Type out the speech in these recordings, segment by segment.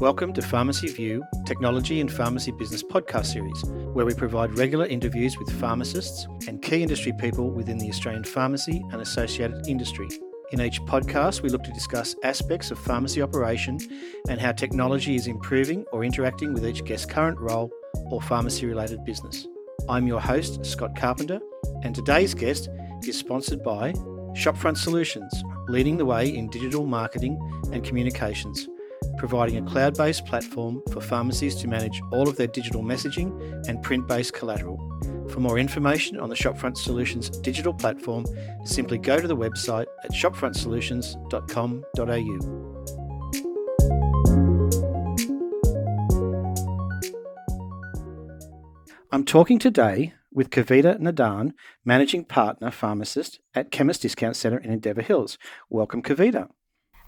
Welcome to Pharmacy View, Technology and Pharmacy Business podcast series, where we provide regular interviews with pharmacists and key industry people within the Australian pharmacy and associated industry. In each podcast, we look to discuss aspects of pharmacy operation and how technology is improving or interacting with each guest's current role or pharmacy related business. I'm your host, Scott Carpenter, and today's guest is sponsored by Shopfront Solutions, leading the way in digital marketing and communications providing a cloud based platform for pharmacies to manage all of their digital messaging and print based collateral. For more information on the Shopfront Solutions digital platform, simply go to the website at shopfrontsolutions.com.au. I'm talking today with Kavita Nadan, Managing Partner Pharmacist at Chemist Discount Centre in Endeavour Hills. Welcome, Kavita.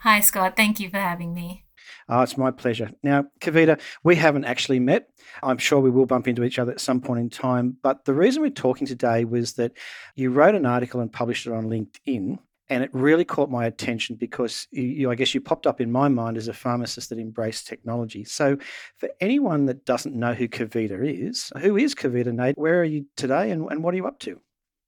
Hi, Scott. Thank you for having me. Oh, it's my pleasure. Now, Kavita, we haven't actually met. I'm sure we will bump into each other at some point in time. But the reason we're talking today was that you wrote an article and published it on LinkedIn. And it really caught my attention because you, you, I guess you popped up in my mind as a pharmacist that embraced technology. So, for anyone that doesn't know who Kavita is, who is Kavita Nate? Where are you today and, and what are you up to?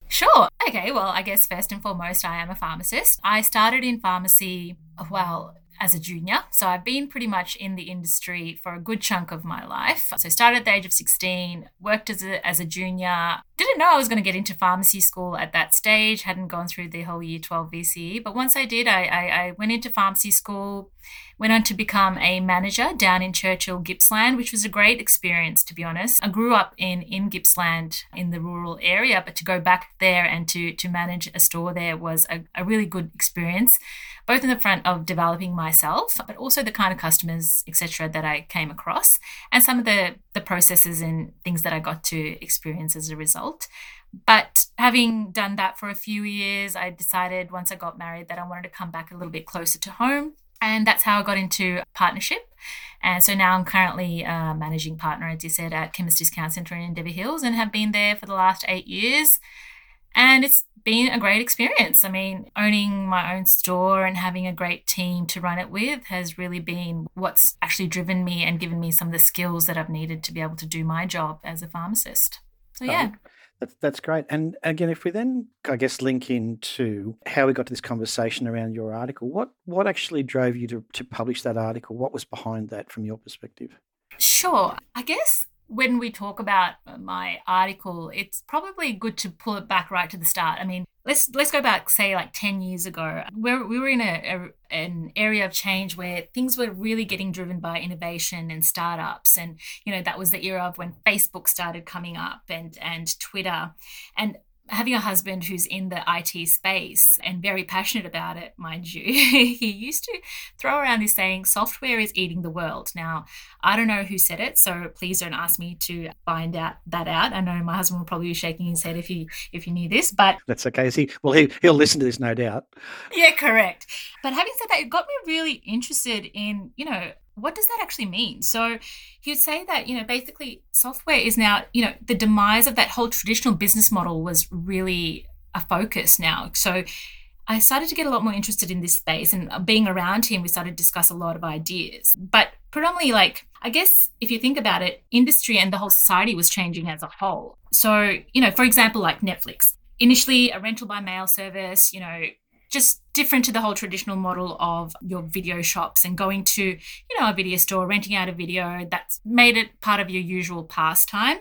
Sure. Okay. Well, I guess first and foremost, I am a pharmacist. I started in pharmacy, well, as a junior. So I've been pretty much in the industry for a good chunk of my life. So started at the age of 16, worked as a, as a junior. Didn't know I was going to get into pharmacy school at that stage, hadn't gone through the whole year 12 VCE. But once I did, I, I, I went into pharmacy school, went on to become a manager down in Churchill, Gippsland, which was a great experience, to be honest. I grew up in, in Gippsland in the rural area, but to go back there and to, to manage a store there was a, a really good experience both in the front of developing myself, but also the kind of customers, etc., that I came across, and some of the the processes and things that I got to experience as a result. But having done that for a few years, I decided once I got married that I wanted to come back a little bit closer to home. And that's how I got into partnership. And so now I'm currently a managing partner, as you said, at Chemist Discount Centre in Endeavour Hills and have been there for the last eight years. And it's been a great experience. I mean, owning my own store and having a great team to run it with has really been what's actually driven me and given me some of the skills that I've needed to be able to do my job as a pharmacist. So, yeah. that's, that's great. And again, if we then, I guess, link into how we got to this conversation around your article, what, what actually drove you to, to publish that article? What was behind that from your perspective? Sure. I guess when we talk about my article, it's probably good to pull it back right to the start. I mean, let's let's go back, say, like ten years ago. We were in a, a, an area of change where things were really getting driven by innovation and startups, and you know that was the era of when Facebook started coming up and and Twitter, and having a husband who's in the IT space and very passionate about it, mind you, he used to throw around this saying, software is eating the world. Now, I don't know who said it, so please don't ask me to find out that out. I know my husband will probably be shaking his head if he if you knew this, but that's okay. He well he he'll listen to this no doubt. Yeah, correct. But having said that, it got me really interested in, you know, what does that actually mean? So he would say that, you know, basically software is now, you know, the demise of that whole traditional business model was really a focus now. So I started to get a lot more interested in this space and being around him, we started to discuss a lot of ideas. But predominantly, like, I guess if you think about it, industry and the whole society was changing as a whole. So, you know, for example, like Netflix, initially a rental by mail service, you know, just different to the whole traditional model of your video shops and going to, you know, a video store, renting out a video. That's made it part of your usual pastime.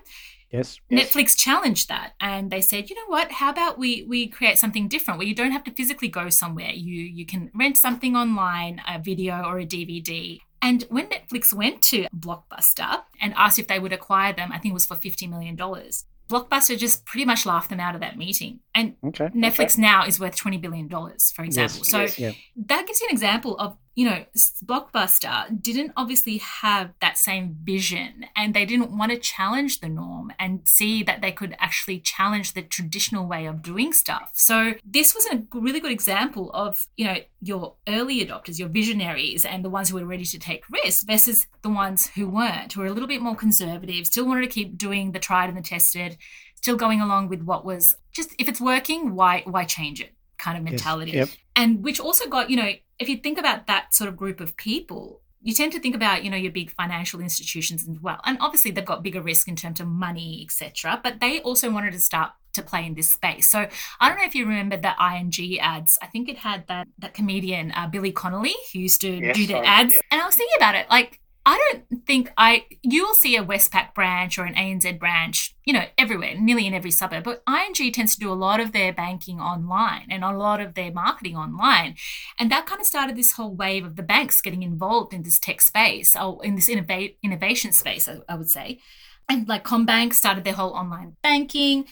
Yes, yes. Netflix challenged that and they said, you know what, how about we we create something different where you don't have to physically go somewhere. You you can rent something online, a video or a DVD. And when Netflix went to Blockbuster and asked if they would acquire them, I think it was for $50 million. Blockbuster just pretty much laughed them out of that meeting. And okay, Netflix okay. now is worth $20 billion, for example. Yes, so yes, yeah. that gives you an example of you know, Blockbuster didn't obviously have that same vision and they didn't want to challenge the norm and see that they could actually challenge the traditional way of doing stuff. So this was a really good example of, you know, your early adopters, your visionaries and the ones who were ready to take risks versus the ones who weren't, who were a little bit more conservative, still wanted to keep doing the tried and the tested, still going along with what was just if it's working, why why change it? kind of mentality. Yes, yep. And which also got, you know, if you think about that sort of group of people, you tend to think about you know your big financial institutions as well and obviously they've got bigger risk in terms of money etc but they also wanted to start to play in this space so i don't know if you remember the ing ads i think it had that that comedian uh, billy connolly who used to yes, do the ads yeah. and i was thinking about it like I don't think I you will see a Westpac branch or an ANZ branch, you know, everywhere, nearly in every suburb. But ING tends to do a lot of their banking online and a lot of their marketing online. And that kind of started this whole wave of the banks getting involved in this tech space or in this innova- innovation space, I, I would say. And like CommBank started their whole online banking.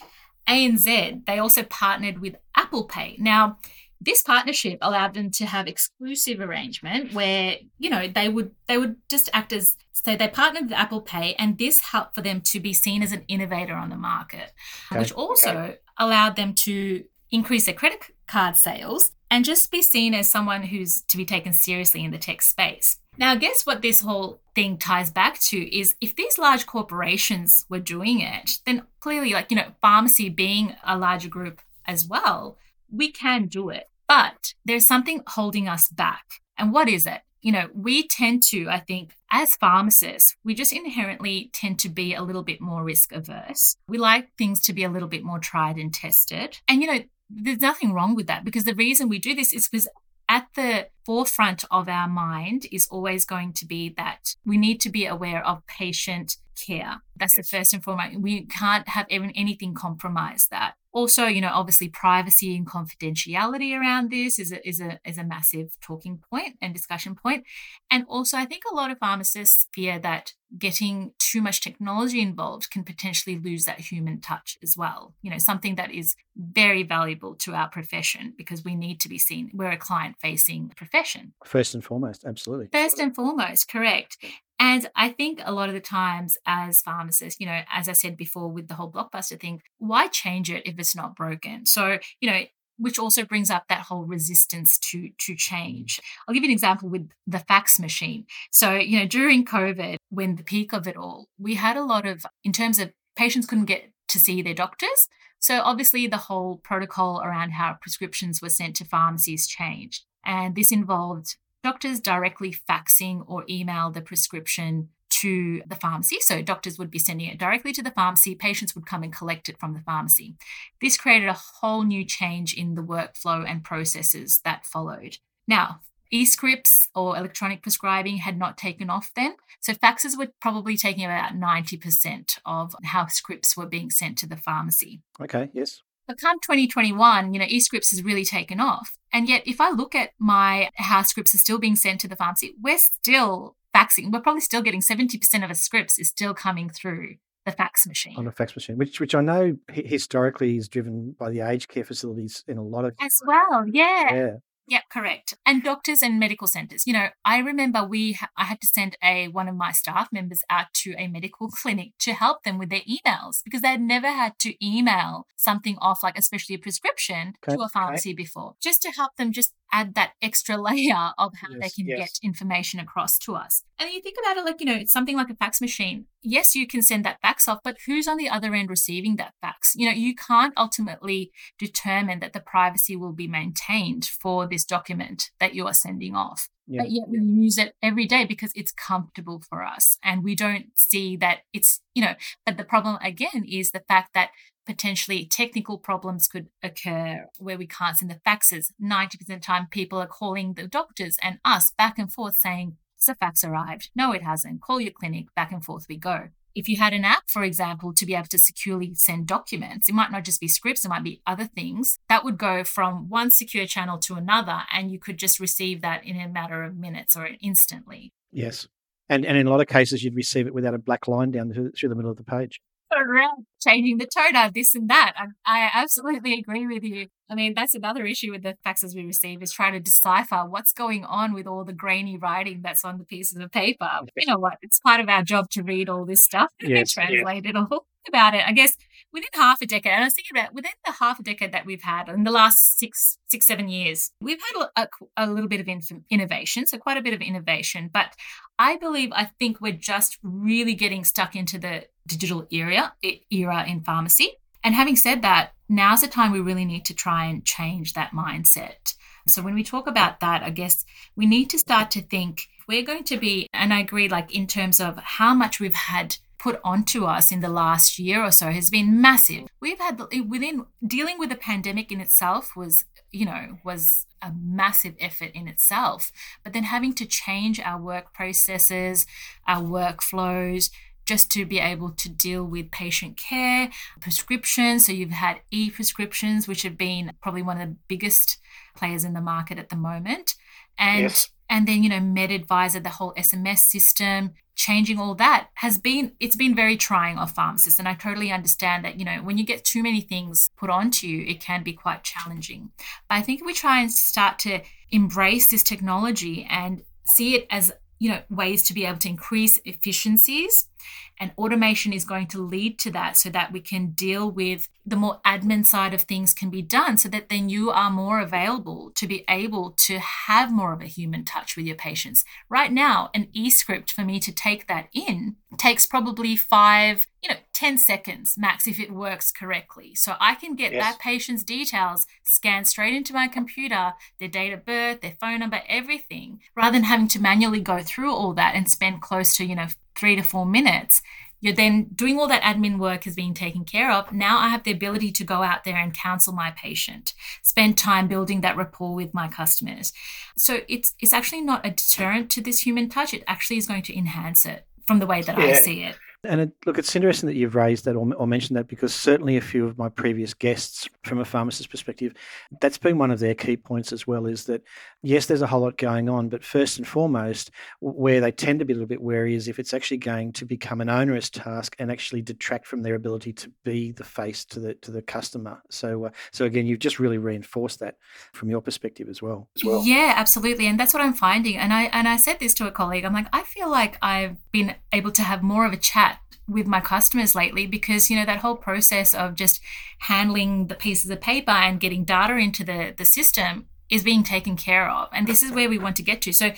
ANZ, they also partnered with Apple Pay. Now, this partnership allowed them to have exclusive arrangement where you know they would they would just act as so they partnered with apple pay and this helped for them to be seen as an innovator on the market okay. which also okay. allowed them to increase their credit card sales and just be seen as someone who's to be taken seriously in the tech space now, I guess what this whole thing ties back to is if these large corporations were doing it, then clearly, like, you know, pharmacy being a larger group as well, we can do it, but there's something holding us back. And what is it? You know, we tend to, I think, as pharmacists, we just inherently tend to be a little bit more risk averse. We like things to be a little bit more tried and tested. And, you know, there's nothing wrong with that because the reason we do this is because at the forefront of our mind is always going to be that we need to be aware of patient care. That's yes. the first and foremost. We can't have even anything compromise that. Also, you know, obviously privacy and confidentiality around this is a, is a is a massive talking point and discussion point. And also, I think a lot of pharmacists fear that getting too much technology involved can potentially lose that human touch as well. You know, something that is very valuable to our profession because we need to be seen. We're a client facing profession. First and foremost, absolutely. First and foremost, correct. And I think a lot of the times as pharmacists, you know, as I said before with the whole blockbuster thing, why change it if it's not broken? So, you know, which also brings up that whole resistance to to change. I'll give you an example with the fax machine. So, you know, during COVID, when the peak of it all, we had a lot of in terms of patients couldn't get to see their doctors. So obviously the whole protocol around how prescriptions were sent to pharmacies changed. And this involved doctors directly faxing or email the prescription to the pharmacy. So doctors would be sending it directly to the pharmacy, patients would come and collect it from the pharmacy. This created a whole new change in the workflow and processes that followed. Now, e-scripts or electronic prescribing had not taken off then. So faxes were probably taking about 90% of how scripts were being sent to the pharmacy. Okay, yes. But come 2021, you know, eScripts has really taken off. And yet, if I look at my how scripts are still being sent to the pharmacy, we're still faxing. We're probably still getting 70% of our scripts is still coming through the fax machine. On a fax machine, which which I know historically is driven by the aged care facilities in a lot of as well. Yeah. Yeah. Yeah, correct. And doctors and medical centers. You know, I remember we ha- I had to send a one of my staff members out to a medical clinic to help them with their emails because they had never had to email something off, like especially a prescription, okay. to a pharmacy okay. before, just to help them just add that extra layer of how yes, they can yes. get information across to us. And you think about it like, you know, something like a fax machine. Yes, you can send that fax off, but who's on the other end receiving that fax? You know, you can't ultimately determine that the privacy will be maintained for this document that you are sending off. Yeah. But yet we use it every day because it's comfortable for us. And we don't see that it's, you know, but the problem again is the fact that potentially technical problems could occur where we can't send the faxes. 90% of the time, people are calling the doctors and us back and forth saying, the fax arrived. No, it hasn't. Call your clinic. Back and forth we go. If you had an app, for example, to be able to securely send documents, it might not just be scripts, it might be other things. That would go from one secure channel to another, and you could just receive that in a matter of minutes or instantly. Yes. And, and in a lot of cases, you'd receive it without a black line down through, the middle of the page around changing the toner, this and that. I, I absolutely agree with you. I mean, that's another issue with the faxes we receive is trying to decipher what's going on with all the grainy writing that's on the pieces of paper. You know what? It's part of our job to read all this stuff and yes, translate yeah. it all about it. I guess within half a decade, and I was thinking about within the half a decade that we've had in the last six, six, seven years, we've had a, a, little bit of innovation, so quite a bit of innovation. But I believe, I think we're just really getting stuck into the digital era era in pharmacy. And having said that, now's the time we really need to try and change that mindset. So when we talk about that, I guess we need to start to think we're going to be, and I agree, like in terms of how much we've had put onto us in the last year or so has been massive. We've had within dealing with the pandemic in itself was, you know, was a massive effort in itself. But then having to change our work processes, our workflows, just to be able to deal with patient care, prescriptions. So you've had e prescriptions, which have been probably one of the biggest players in the market at the moment. And yes. and then, you know, MedAdvisor, the whole SMS system, changing all that has been it's been very trying of pharmacists and i totally understand that you know when you get too many things put onto you it can be quite challenging but i think if we try and start to embrace this technology and see it as you know ways to be able to increase efficiencies and automation is going to lead to that so that we can deal with the more admin side of things can be done so that then you are more available to be able to have more of a human touch with your patients. Right now, an e-script for me to take that in takes probably five, you know, 10 seconds max if it works correctly. So I can get yes. that patient's details scanned straight into my computer, their date of birth, their phone number, everything, rather than having to manually go through all that and spend close to, you know, three to four minutes. You're then doing all that admin work is being taken care of. Now I have the ability to go out there and counsel my patient, spend time building that rapport with my customers. So it's it's actually not a deterrent to this human touch. It actually is going to enhance it from the way that yeah. I see it. And it, look, it's interesting that you've raised that or, or, mentioned that because certainly a few of my previous guests, from a pharmacist perspective, that's been one of their key points as well. Is that yes, there's a whole lot going on, but first and foremost, where they tend to be a little bit wary is if it's actually going to become an onerous task and actually detract from their ability to be the face to the to the customer. So, uh, so again, you've just really reinforced that from your perspective as well. As well. Yeah, absolutely, and that's what I'm finding. And I and I said this to a colleague. I'm like, I feel like I've been able to have more of a chat with my customers lately because you know that whole process of just handling the pieces of paper and getting data into the the system is being taken care of. And this is where we want to get to. So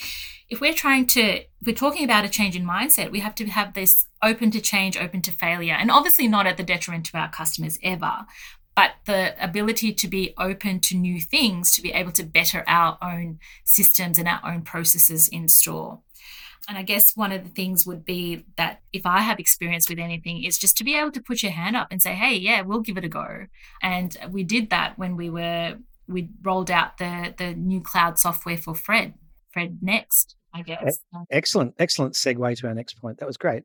if we're trying to we're talking about a change in mindset we have to have this open to change open to failure and obviously not at the detriment to our customers ever but the ability to be open to new things to be able to better our own systems and our own processes in store and I guess one of the things would be that if I have experience with anything, is just to be able to put your hand up and say, hey, yeah, we'll give it a go. And we did that when we were, we rolled out the, the new cloud software for Fred, Fred NXT, I guess. Excellent, excellent segue to our next point. That was great.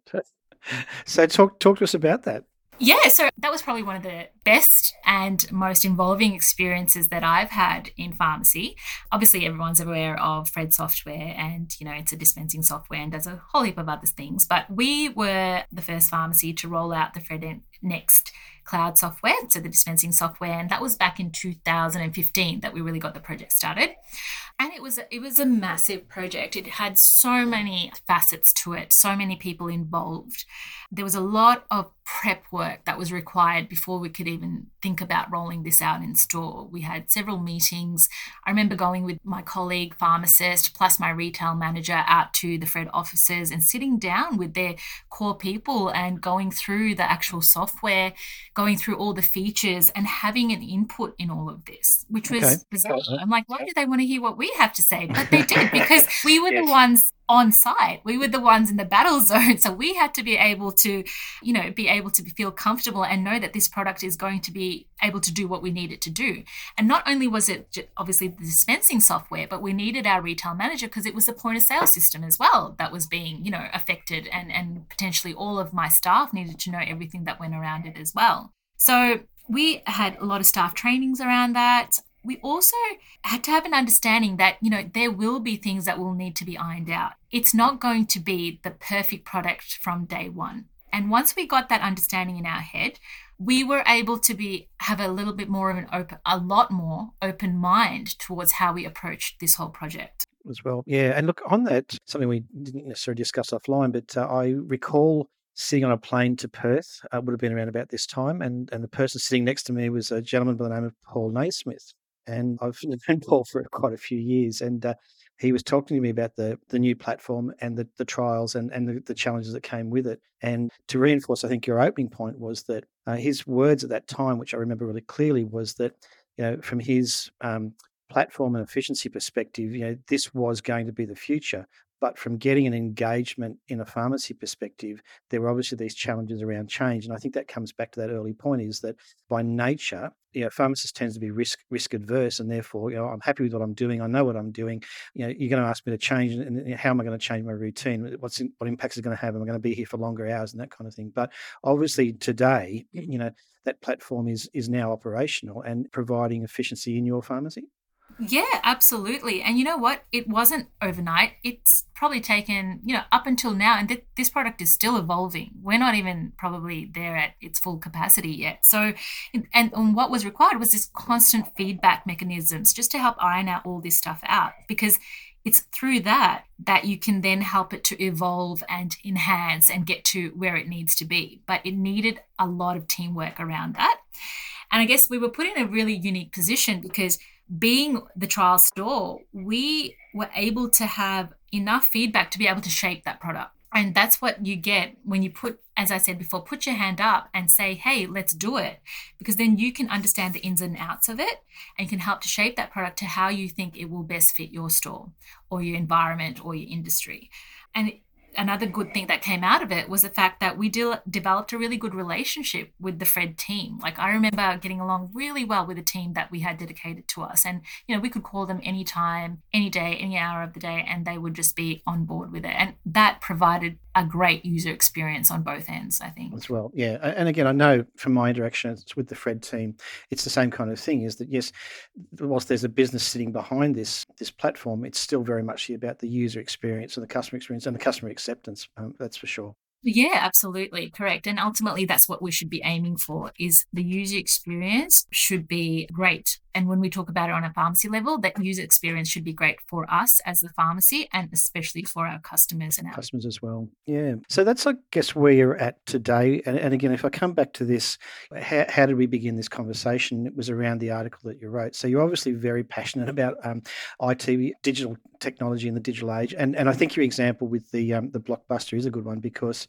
so talk, talk to us about that. Yeah, so that was probably one of the best and most involving experiences that I've had in pharmacy. Obviously, everyone's aware of Fred software and, you know, it's a dispensing software and does a whole heap of other things. But we were the first pharmacy to roll out the Fred NXT cloud software, so the dispensing software, and that was back in 2015 that we really got the project started and it was a, it was a massive project. It had so many facets to it so many people involved. There was a lot of prep work that was required before we could even think about rolling this out in store. We had several meetings. I remember going with my colleague pharmacist plus my retail manager out to the fred offices and sitting down with their core people and going through the actual software going through all the features and having an input in all of this which was okay. bizarre. Uh, I'm like why do they want to hear what we we have to say, but they did because we were yes. the ones on site. We were the ones in the battle zone. So we had to be able to, you know, be able to feel comfortable and know that this product is going to be able to do what we need it to do. And not only was it obviously the dispensing software, but we needed our retail manager because it was a point of sale system as well that was being, you know, affected and, and potentially all of my staff needed to know everything that went around it as well. So we had a lot of staff trainings around that we also had to have an understanding that, you know, there will be things that will need to be ironed out. It's not going to be the perfect product from day one. And once we got that understanding in our head, we were able to be have a little bit more of an open a lot more open mind towards how we approached this whole project as well yeah and look on that something we didn't necessarily discuss offline but uh, i recall sitting on a plane to Perth. Uh, would have been around about this time, and and the person sitting next to me was a gentleman by the name of Paul Naismith and I've known Paul for quite a few years, and uh, he was talking to me about the the new platform and the, the trials and and the, the challenges that came with it. And to reinforce, I think your opening point was that uh, his words at that time, which I remember really clearly, was that you know from his um, platform and efficiency perspective, you know this was going to be the future, But from getting an engagement in a pharmacy perspective, there were obviously these challenges around change. And I think that comes back to that early point is that by nature, you know, pharmacists tends to be risk risk adverse, and therefore, you know, I'm happy with what I'm doing. I know what I'm doing. You know, you're going to ask me to change, and how am I going to change my routine? What's in, what impacts is going to have? Am I going to be here for longer hours and that kind of thing? But obviously, today, you know, that platform is is now operational and providing efficiency in your pharmacy. Yeah, absolutely. And you know what? It wasn't overnight. It's probably taken, you know, up until now, and th- this product is still evolving. We're not even probably there at its full capacity yet. So, and, and what was required was this constant feedback mechanisms just to help iron out all this stuff out because it's through that that you can then help it to evolve and enhance and get to where it needs to be. But it needed a lot of teamwork around that. And I guess we were put in a really unique position because being the trial store, we were able to have enough feedback to be able to shape that product. And that's what you get when you put, as I said before, put your hand up and say, hey, let's do it. Because then you can understand the ins and outs of it and can help to shape that product to how you think it will best fit your store or your environment or your industry. And another good thing that came out of it was the fact that we de- developed a really good relationship with the Fred team. Like I remember getting along really well with the team that we had dedicated to us, and you know we could call them anytime, any day, any hour of the day, and they would just be on board with it, and that provided a great user experience on both ends. I think as well. Yeah, and again, I know from my interactions with the Fred team, it's the same kind of thing. Is that yes, whilst there's a business sitting behind this this platform, it's still very much about the user experience and the customer experience and the customer experience acceptance. Um, that's for sure. Yeah, absolutely. Correct. And ultimately, that's what we should be aiming for is the user experience should be great and when we talk about it on a pharmacy level, that user experience should be great for us as the pharmacy and especially for our customers and our customers as well. Yeah. So that's, I guess, where you're at today. And, and again, if I come back to this, how, how, did we begin this conversation? It was around the article that you wrote. So you're obviously very passionate about um, IT, digital technology in the digital age. And, and I think your example with the um, the blockbuster is a good one because,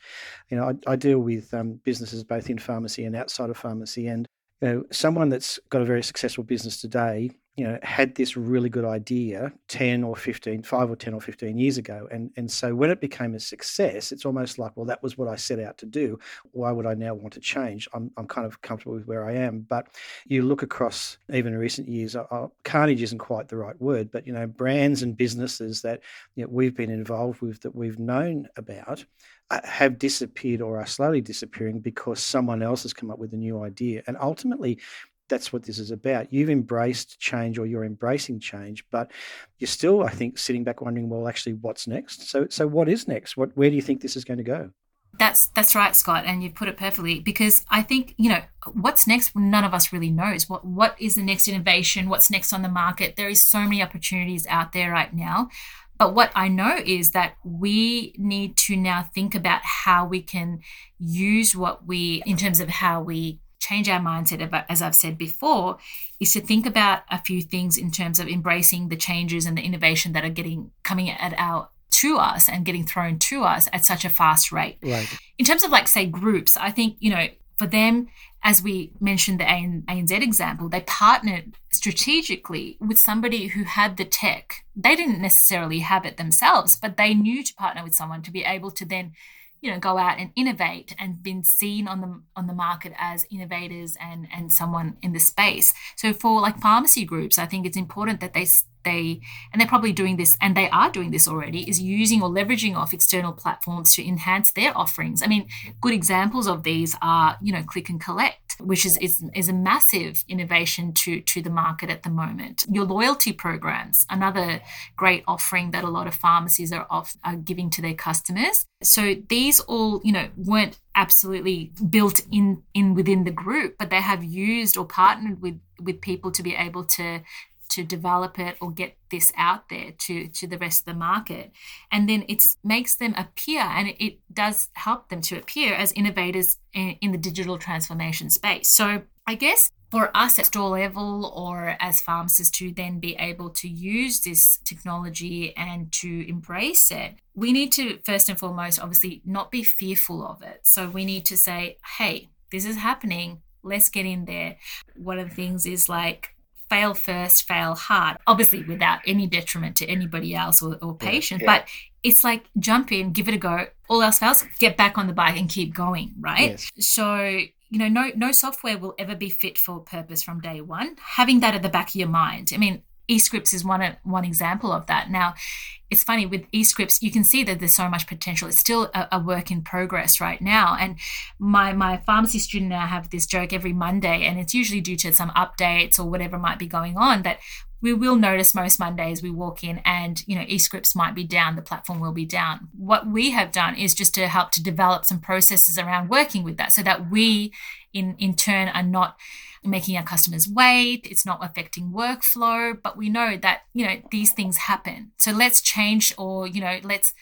you know, I, I deal with um, businesses both in pharmacy and outside of pharmacy. And you know, someone that's got a very successful business today, you know, had this really good idea 10 or 15, 5 or 10 or 15 years ago. And, and so when it became a success, it's almost like, well, that was what I set out to do. Why would I now want to change? I'm, I'm kind of comfortable with where I am. But you look across even recent years, uh, carnage isn't quite the right word, but, you know, brands and businesses that you know, we've been involved with that we've known about uh, Uh, have disappeared or are slowly disappearing because someone else has come up with a new idea. And ultimately, that's what this is about. You've embraced change or you're embracing change, but you're still, I think, sitting back wondering, well, actually, what's next? So, so what is next? What, where do you think this is going to go? That's that's right, Scott, and you've put it perfectly. Because I think you know what's next. None of us really knows what what is the next innovation. What's next on the market? There is so many opportunities out there right now. But what I know is that we need to now think about how we can use what we, in terms of how we change our mindset as I've said before, is to think about a few things in terms of embracing the changes and the innovation that are getting coming at our to us and getting thrown to us at such a fast rate. Right. In terms of like say groups, I think, you know, for them, as we mentioned the ANZ example, they partnered strategically with somebody who had the tech. They didn't necessarily have it themselves, but they knew to partner with someone to be able to then, you know, go out and innovate and been seen on the on the market as innovators and and someone in the space. So for like pharmacy groups, I think it's important that they they and they're probably doing this and they are doing this already is using or leveraging off external platforms to enhance their offerings i mean good examples of these are you know click and collect which is is, is a massive innovation to to the market at the moment. Your loyalty programs another great offering that a lot of pharmacies are off are giving to their customers. So these all you know weren't absolutely built in in within the group but they have used or partnered with with people to be able to to develop it or get this out there to to the rest of the market and then it makes them appear and it, it does help them to appear as innovators in, in the digital transformation space so i guess for us at store level or as pharmacists to then be able to use this technology and to embrace it, we need to first and foremost, obviously, not be fearful of it. So we need to say, hey, this is happening. Let's get in there. One of the things is like fail first, fail hard, obviously without any detriment to anybody else or, or patient. Yeah. But it's like jump in, give it a go. All else fails, get back on the bike and keep going, right? Yes. So you know, no no software will ever be fit for purpose from day one. Having that at the back of your mind. I mean, eScripts is one one example of that. Now, it's funny with eScripts, you can see that there's so much potential. It's still a, a, work in progress right now. And my my pharmacy student and I have this joke every Monday, and it's usually due to some updates or whatever might be going on that we will notice most Mondays we walk in and you know eScripts might be down, the platform will be down. What we have done is just to help to develop some processes around working with that so that we in in turn are not making our customers wait, it's not affecting workflow, but we know that, you know, these things happen. So let's change or, you know, let's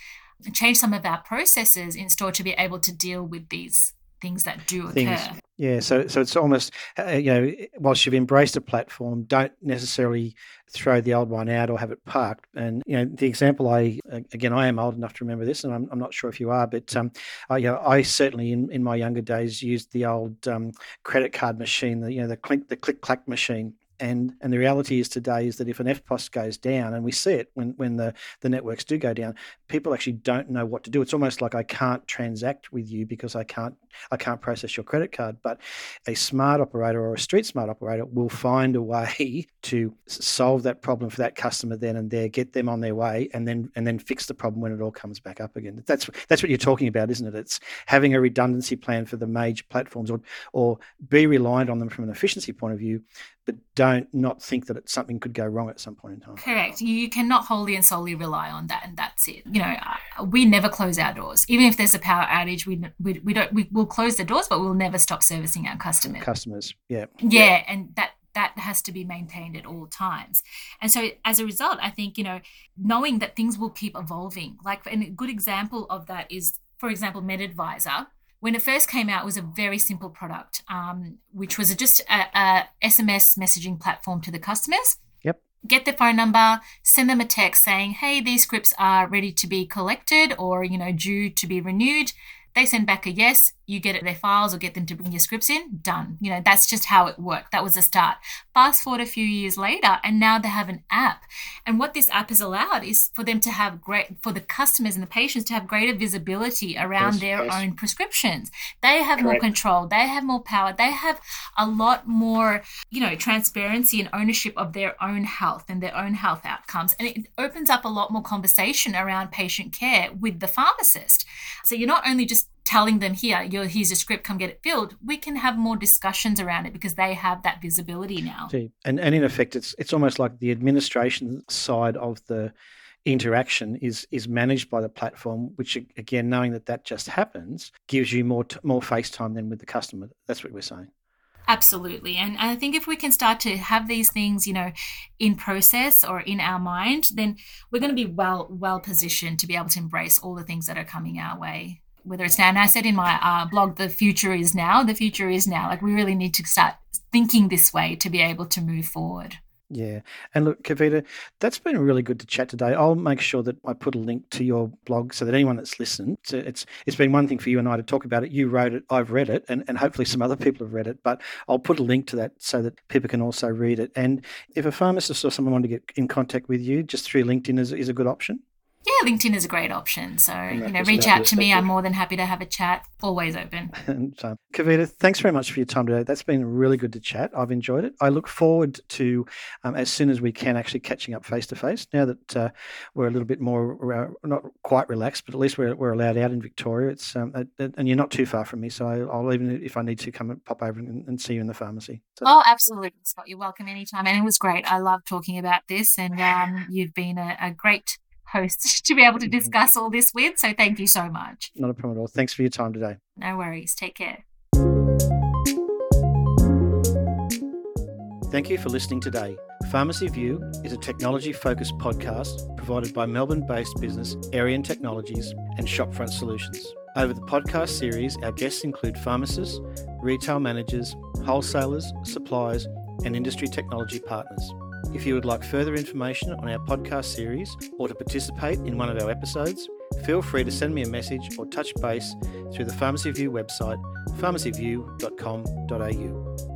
change some of our processes in store to be able to deal with these things that do occur. Things, yeah, so so it's almost uh, you know whilst you've embraced a platform, don't necessarily throw the old one out or have it parked. And you know the example I again I am old enough to remember this, and I'm, I'm not sure if you are, but um, I, you know, I certainly in, in my younger days used the old um, credit card machine, the you know the click the click clack machine, and and the reality is today is that if an EFTPOS goes down, and we see it when when the the networks do go down, people actually don't know what to do. It's almost like I can't transact with you because I can't I can't process your credit card. But a smart operator or a street smart operator will find a way to solve that problem for that customer then and there, get them on their way, and then and then fix the problem when it all comes back up again. That's that's what you're talking about, isn't it? It's having a redundancy plan for the major platforms, or or be reliant on them from an efficiency point of view, but don't not think that it, something could go wrong at some point in time. Correct. You cannot wholly and solely rely on that, and that's it. You know, uh, we never close our doors, even if there's a power outage. We we, we don't we will close the doors, but we'll never stop servicing our customers. Customers, yeah, yeah, and that that has to be maintained at all times. And so as a result, I think, you know, knowing that things will keep evolving. Like and a good example of that is, for example, MedAdvisor when it first came out, it was a very simple product, um, which was just a, a, SMS messaging platform to the customers. Yep. Get their phone number, send them a text saying, "Hey, these scripts are ready to be collected, or you know, due to be renewed." They send back a yes, you get their files or get them to bring your scripts in, done. You know, that's just how it worked. That was the start. Fast forward a few years later, and now they have an app. And what this app has allowed is for them to have great, for the customers and the patients to have greater visibility around yes, their yes. own prescriptions. They have Correct. more control, they have more power, they have a lot more, you know, transparency and ownership of their own health and their own health outcomes. And it opens up a lot more conversation around patient care with the pharmacist. So you're not only just telling them here, here's a script, come get it filled, we can have more discussions around it because they have that visibility now. And and in effect, it's it's almost like the administration side of the interaction is is managed by the platform which again knowing that that just happens gives you more t- more face time than with the customer. That's what we're saying. Absolutely. And i think if we can start to have these things you know in process or in our mind then we're going to be well well positioned to be able to embrace all the things that are coming our way whether it's now. And I said in my uh, blog, the future is now. The future is now. Like we really need to start thinking this way to be able to move forward. Yeah. And look, Kavita, that's been really good to chat today. I'll make sure that I put a link to your blog so that anyone that's listened, to, it's it's been one thing for you and I to talk about it. You wrote it, I've read it, and, and hopefully some other people have read it. But I'll put a link to that so that people can also read it. And if a pharmacist or someone wanted to get in contact with you, just through LinkedIn is, is a good option. Yeah, LinkedIn is a great option. So, you know, reach out to me. I'm more than happy to have a chat. Always open. and, um, Kavita, thanks very much for your time today. That's been really good to chat. I've enjoyed it. I look forward to, um, as soon as we can, actually catching up face to face. Now that uh, we're a little bit more, uh, not quite relaxed, but at least we're, we're allowed out in Victoria. It's um, And you're not too far from me. So I'll even, if I need to, come and pop over and, and see you in the pharmacy. So, oh, absolutely, Scott. You're welcome anytime. And it was great. I love talking about this. And um, you've been a, a great host to be able to mm-hmm. discuss all this with. So thank you so much. Not a problem at all. Thanks for your time today. No worries. Take care. Thank you for listening today. Pharmacy View is a technology focused podcast provided by Melbourne based business Arian Technologies and Shopfront Solutions. Over the podcast series, our guests include pharmacists, retail managers, wholesalers, suppliers, and industry technology partners. If you would like further information on our podcast series or to participate in one of our episodes, feel free to send me a message or touch base through the Pharmacy View website, pharmacyview.com.au.